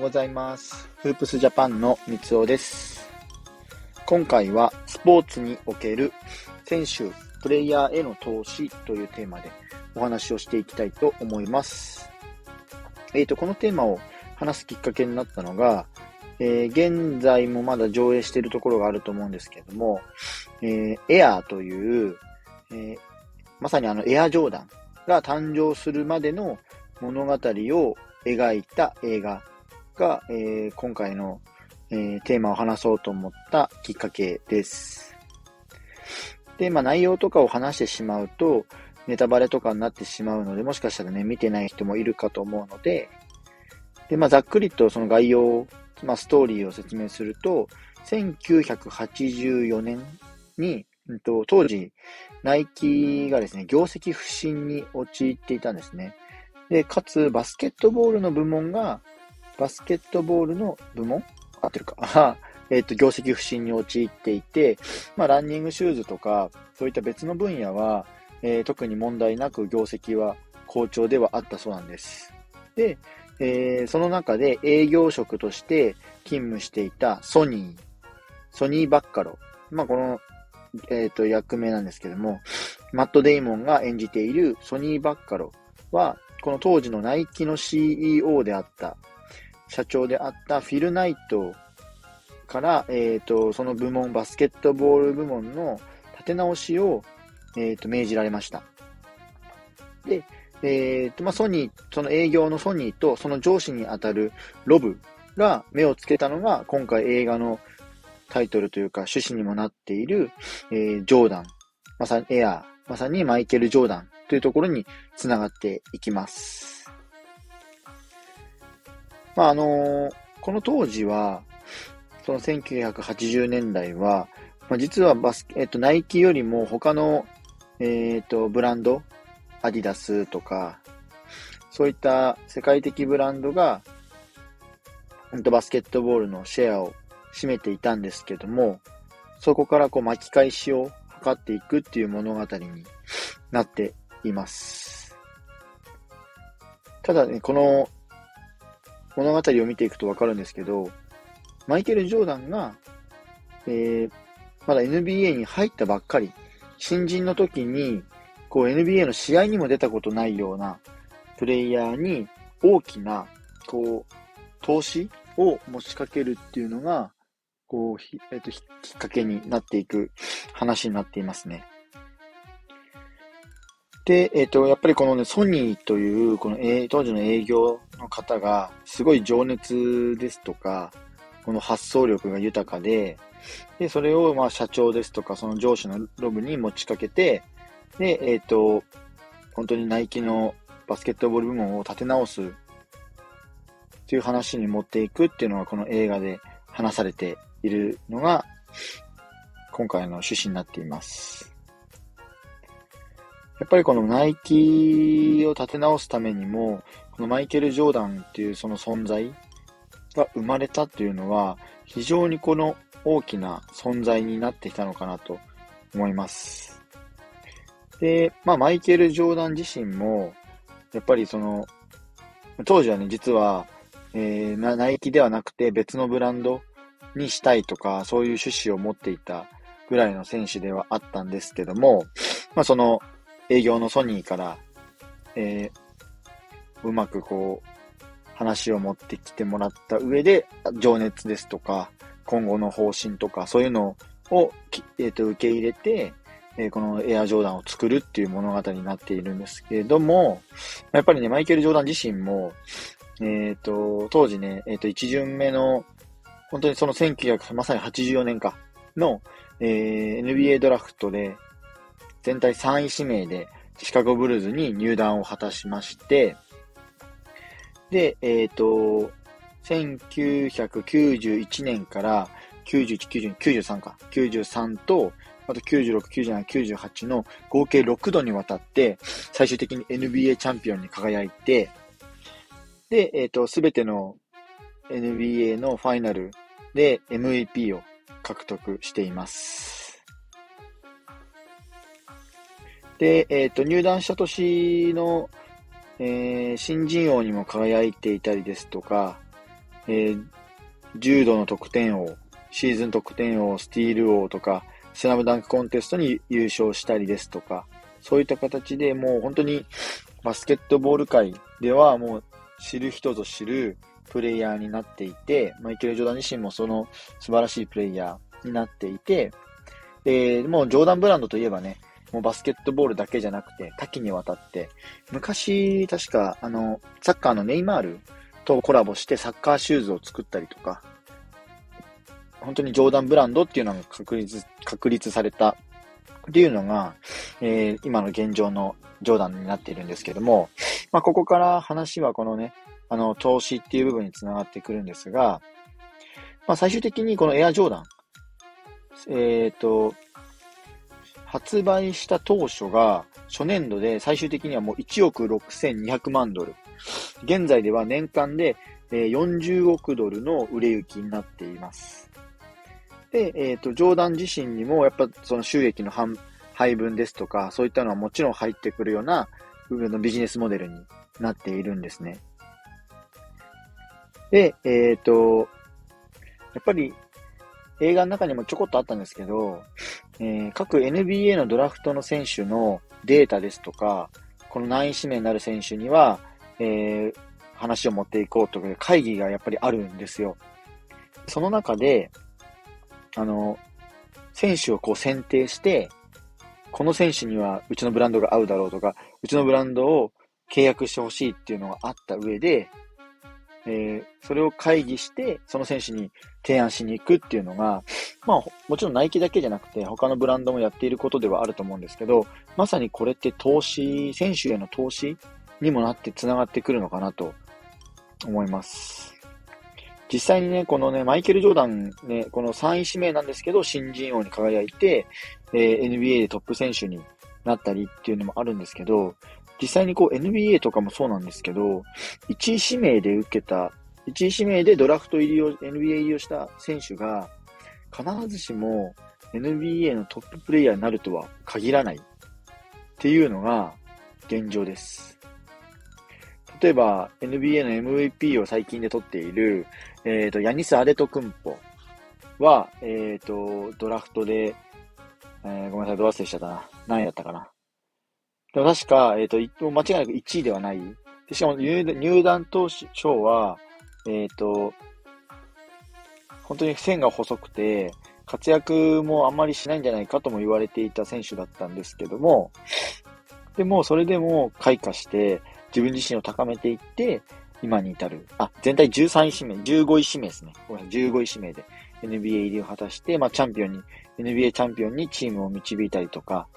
ございます。フープスジャパンの三つおです。今回はスポーツにおける選手、プレイヤーへの投資というテーマでお話をしていきたいと思います。えっ、ー、と、このテーマを話すきっかけになったのが、えー、現在もまだ上映しているところがあると思うんですけれども、えー、エアーという、え、まさにあのエアジョーダンが誕生するまでの物語を描いた映画が、えー、今回の、えー、テーマを話そうと思ったきっかけです。で、まあ内容とかを話してしまうと、ネタバレとかになってしまうので、もしかしたらね、見てない人もいるかと思うので、で、まあざっくりとその概要、まあストーリーを説明すると、1984年に、うんと、当時、ナイキがですね、業績不振に陥っていたんですね。で、かつ、バスケットボールの部門が、バスケットボールの部門？合ってるか。えっ、と、業績不振に陥っていて、まあ、ランニングシューズとか、そういった別の分野は、えー、特に問題なく業績は好調ではあったそうなんです。で、えー、その中で営業職として勤務していたソニー、ソニーバッカロ。まあ、この、えっ、ー、と、役名なんですけども、マット・デイモンが演じているソニーバッカロは、この当時のナイキの CEO であった、社長であったフィル・ナイトから、えっ、ー、と、その部門、バスケットボール部門の立て直しを、えっ、ー、と、命じられました。で、えっ、ー、と、まあ、ソニー、その営業のソニーとその上司にあたるロブが目をつけたのが、今回映画のタイトルというか趣旨にもなっている、えー、ジョーダン、まさにエアー、まさにマイケル・ジョーダンというところにつながっていきます。まあ、あの、この当時は、その1980年代は、まあ、実はバスケ、えっと、ナイキよりも他の、えっと、ブランド、アディダスとか、そういった世界的ブランドが、バスケットボールのシェアを占めていたんですけども、そこからこう巻き返しを図っていくっていう物語になっています。ただね、この物語を見ていくとわかるんですけど、マイケル・ジョーダンが、えー、まだ NBA に入ったばっかり、新人の時に、こう NBA の試合にも出たことないようなプレイヤーに大きな、こう、投資を持ちかけるっていうのが、こう、えっ、ー、と、きっかけになっていく話になっていますね。で、えっ、と、やっぱりこのね、ソニーという、この、えー、当時の営業の方が、すごい情熱ですとか、この発想力が豊かで、で、それを、まあ、社長ですとか、その上司のロブに持ちかけて、で、えっ、ー、と、本当にナイキのバスケットボール部門を立て直すっていう話に持っていくっていうのが、この映画で話されているのが、今回の趣旨になっています。やっぱりこのナイキを立て直すためにも、マイケル・ジョーダンっていうその存在が生まれたっていうのは、非常にこの大きな存在になってきたのかなと思います。で、まあマイケル・ジョーダン自身も、やっぱりその、当時はね、実は、えー、ナイキではなくて別のブランドにしたいとか、そういう趣旨を持っていたぐらいの選手ではあったんですけども、まあその、営業のソニーから、えー、うまくこう、話を持ってきてもらった上で、情熱ですとか、今後の方針とか、そういうのを、えー、と受け入れて、えー、このエアジョーダンを作るっていう物語になっているんですけれども、やっぱりね、マイケル・ジョーダン自身も、えっ、ー、と、当時ね、えっ、ー、と、一巡目の、本当にその1900、まさに84年か、の、えー、NBA ドラフトで、全体3位指名でシカゴブルーズに入団を果たしまして、で、えっ、ー、と、1991年から91、92、93か、93と、あと96、97、98の合計6度にわたって、最終的に NBA チャンピオンに輝いて、で、えっ、ー、と、すべての NBA のファイナルで MVP を獲得しています。で、えっ、ー、と、入団した年の、えー、新人王にも輝いていたりですとか、えー、柔道の得点王、シーズン得点王、スティール王とか、スラムダンクコンテストに優勝したりですとか、そういった形でもう本当にバスケットボール界ではもう知る人ぞ知るプレイヤーになっていて、マイケル・ジョーダン自身もその素晴らしいプレイヤーになっていて、えー、もうジョーダンブランドといえばね、もうバスケットボールだけじゃなくて多岐にわたって、昔確かあの、サッカーのネイマールとコラボしてサッカーシューズを作ったりとか、本当にジョーダンブランドっていうのが確立、確立されたっていうのが、えー、今の現状のジョーダンになっているんですけども、まあ、ここから話はこのね、あの、投資っていう部分につながってくるんですが、まあ、最終的にこのエアジョーダン、えっ、ー、と、発売した当初が初年度で最終的にはもう1億6200万ドル。現在では年間で40億ドルの売れ行きになっています。で、えっ、ー、と、ジョーダン自身にもやっぱその収益の配分ですとか、そういったのはもちろん入ってくるような部分のビジネスモデルになっているんですね。で、えっ、ー、と、やっぱり映画の中にもちょこっとあったんですけど、えー、各 NBA のドラフトの選手のデータですとか、この何位指名になる選手には、えー、話を持っていこうという会議がやっぱりあるんですよ。その中で、あの、選手をこう選定して、この選手にはうちのブランドが合うだろうとか、うちのブランドを契約してほしいっていうのがあった上で、えー、それを会議して、その選手に提案しに行くっていうのが、まあ、もちろんナイキだけじゃなくて、他のブランドもやっていることではあると思うんですけど、まさにこれって投資、選手への投資にもなって繋がってくるのかなと思います。実際にね、このね、マイケル・ジョーダンね、この3位指名なんですけど、新人王に輝いて、えー、NBA でトップ選手になったりっていうのもあるんですけど、実際にこう NBA とかもそうなんですけど、1位指名で受けた、1位指名でドラフト入りを、NBA 入りをした選手が、必ずしも NBA のトッププレイヤーになるとは限らないっていうのが現状です。例えば NBA の MVP を最近で取っている、えっ、ー、と、ヤニス・アレト・クンポは、えっ、ー、と、ドラフトで、えー、ごめんなさい、ド忘れしちゃったな。何やったかな。でも確か、えっ、ー、と、間違いなく1位ではない。でしかも入団当初は、えっ、ー、と、本当に線が細くて、活躍もあんまりしないんじゃないかとも言われていた選手だったんですけども、でも、それでも開花して、自分自身を高めていって、今に至る。あ、全体13位指名、15位指名ですね。ごめんなさい、15位指名で NBA 入りを果たして、まあ、チャンピオンに、NBA チャンピオンにチームを導いたりとか、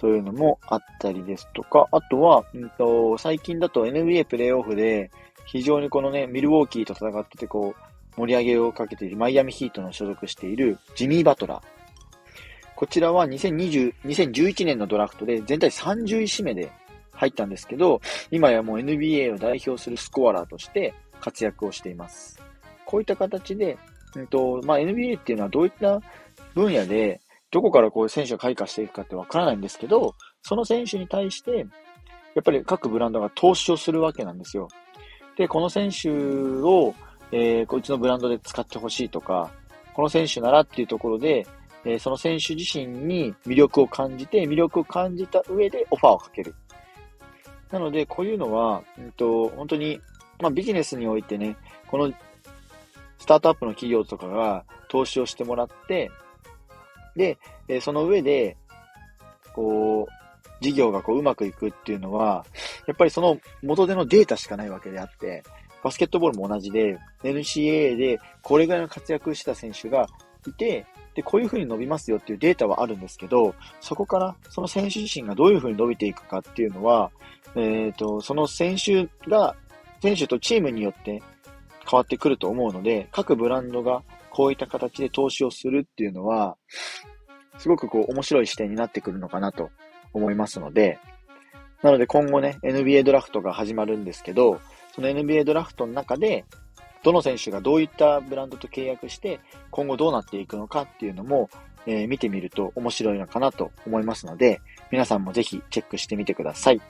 そういうのもあったりですとか、あとは、うんと、最近だと NBA プレイオフで、非常にこのね、ミルウォーキーと戦ってて、こう、盛り上げをかけているマイアミヒートの所属しているジミー・バトラー。こちらは2020、2011年のドラフトで全体30位指名で入ったんですけど、今やもう NBA を代表するスコアラーとして活躍をしています。こういった形で、うんとまあ、NBA っていうのはどういった分野でどこからこう選手が開花していくかってわからないんですけど、その選手に対して、やっぱり各ブランドが投資をするわけなんですよ。で、この選手を、えー、こいつのブランドで使ってほしいとか、この選手ならっていうところで、えー、その選手自身に魅力を感じて、魅力を感じた上でオファーをかける。なので、こういうのは、うんと、本当に、まあ、ビジネスにおいてね、このスタートアップの企業とかが投資をしてもらって、で、えその上で、こう、事業がこううまくいくっていうのは、やっぱりその元でのデータしかないわけであって、バスケットボールも同じで、NCAA でこれぐらいの活躍した選手がいて、で、こういう風に伸びますよっていうデータはあるんですけど、そこからその選手自身がどういう風に伸びていくかっていうのは、えっ、ー、と、その選手が、選手とチームによって変わってくると思うので、各ブランドがこういった形で投資をするっていうのは、すごくこう面白い視点になってくるのかなと思いますので、なので今後ね、NBA ドラフトが始まるんですけど、その NBA ドラフトの中で、どの選手がどういったブランドと契約して、今後どうなっていくのかっていうのも、えー、見てみると面白いのかなと思いますので、皆さんもぜひチェックしてみてください。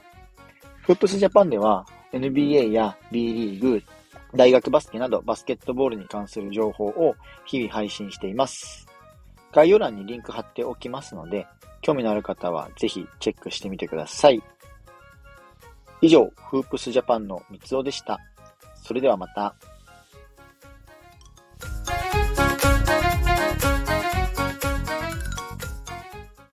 フップスジャパンでは NBA や B リーグ、大学バスケなどバスケットボールに関する情報を日々配信しています。概要欄にリンク貼っておきますので、興味のある方はぜひチェックしてみてください。以上、フープスジャパンの三つおでした。それではまた。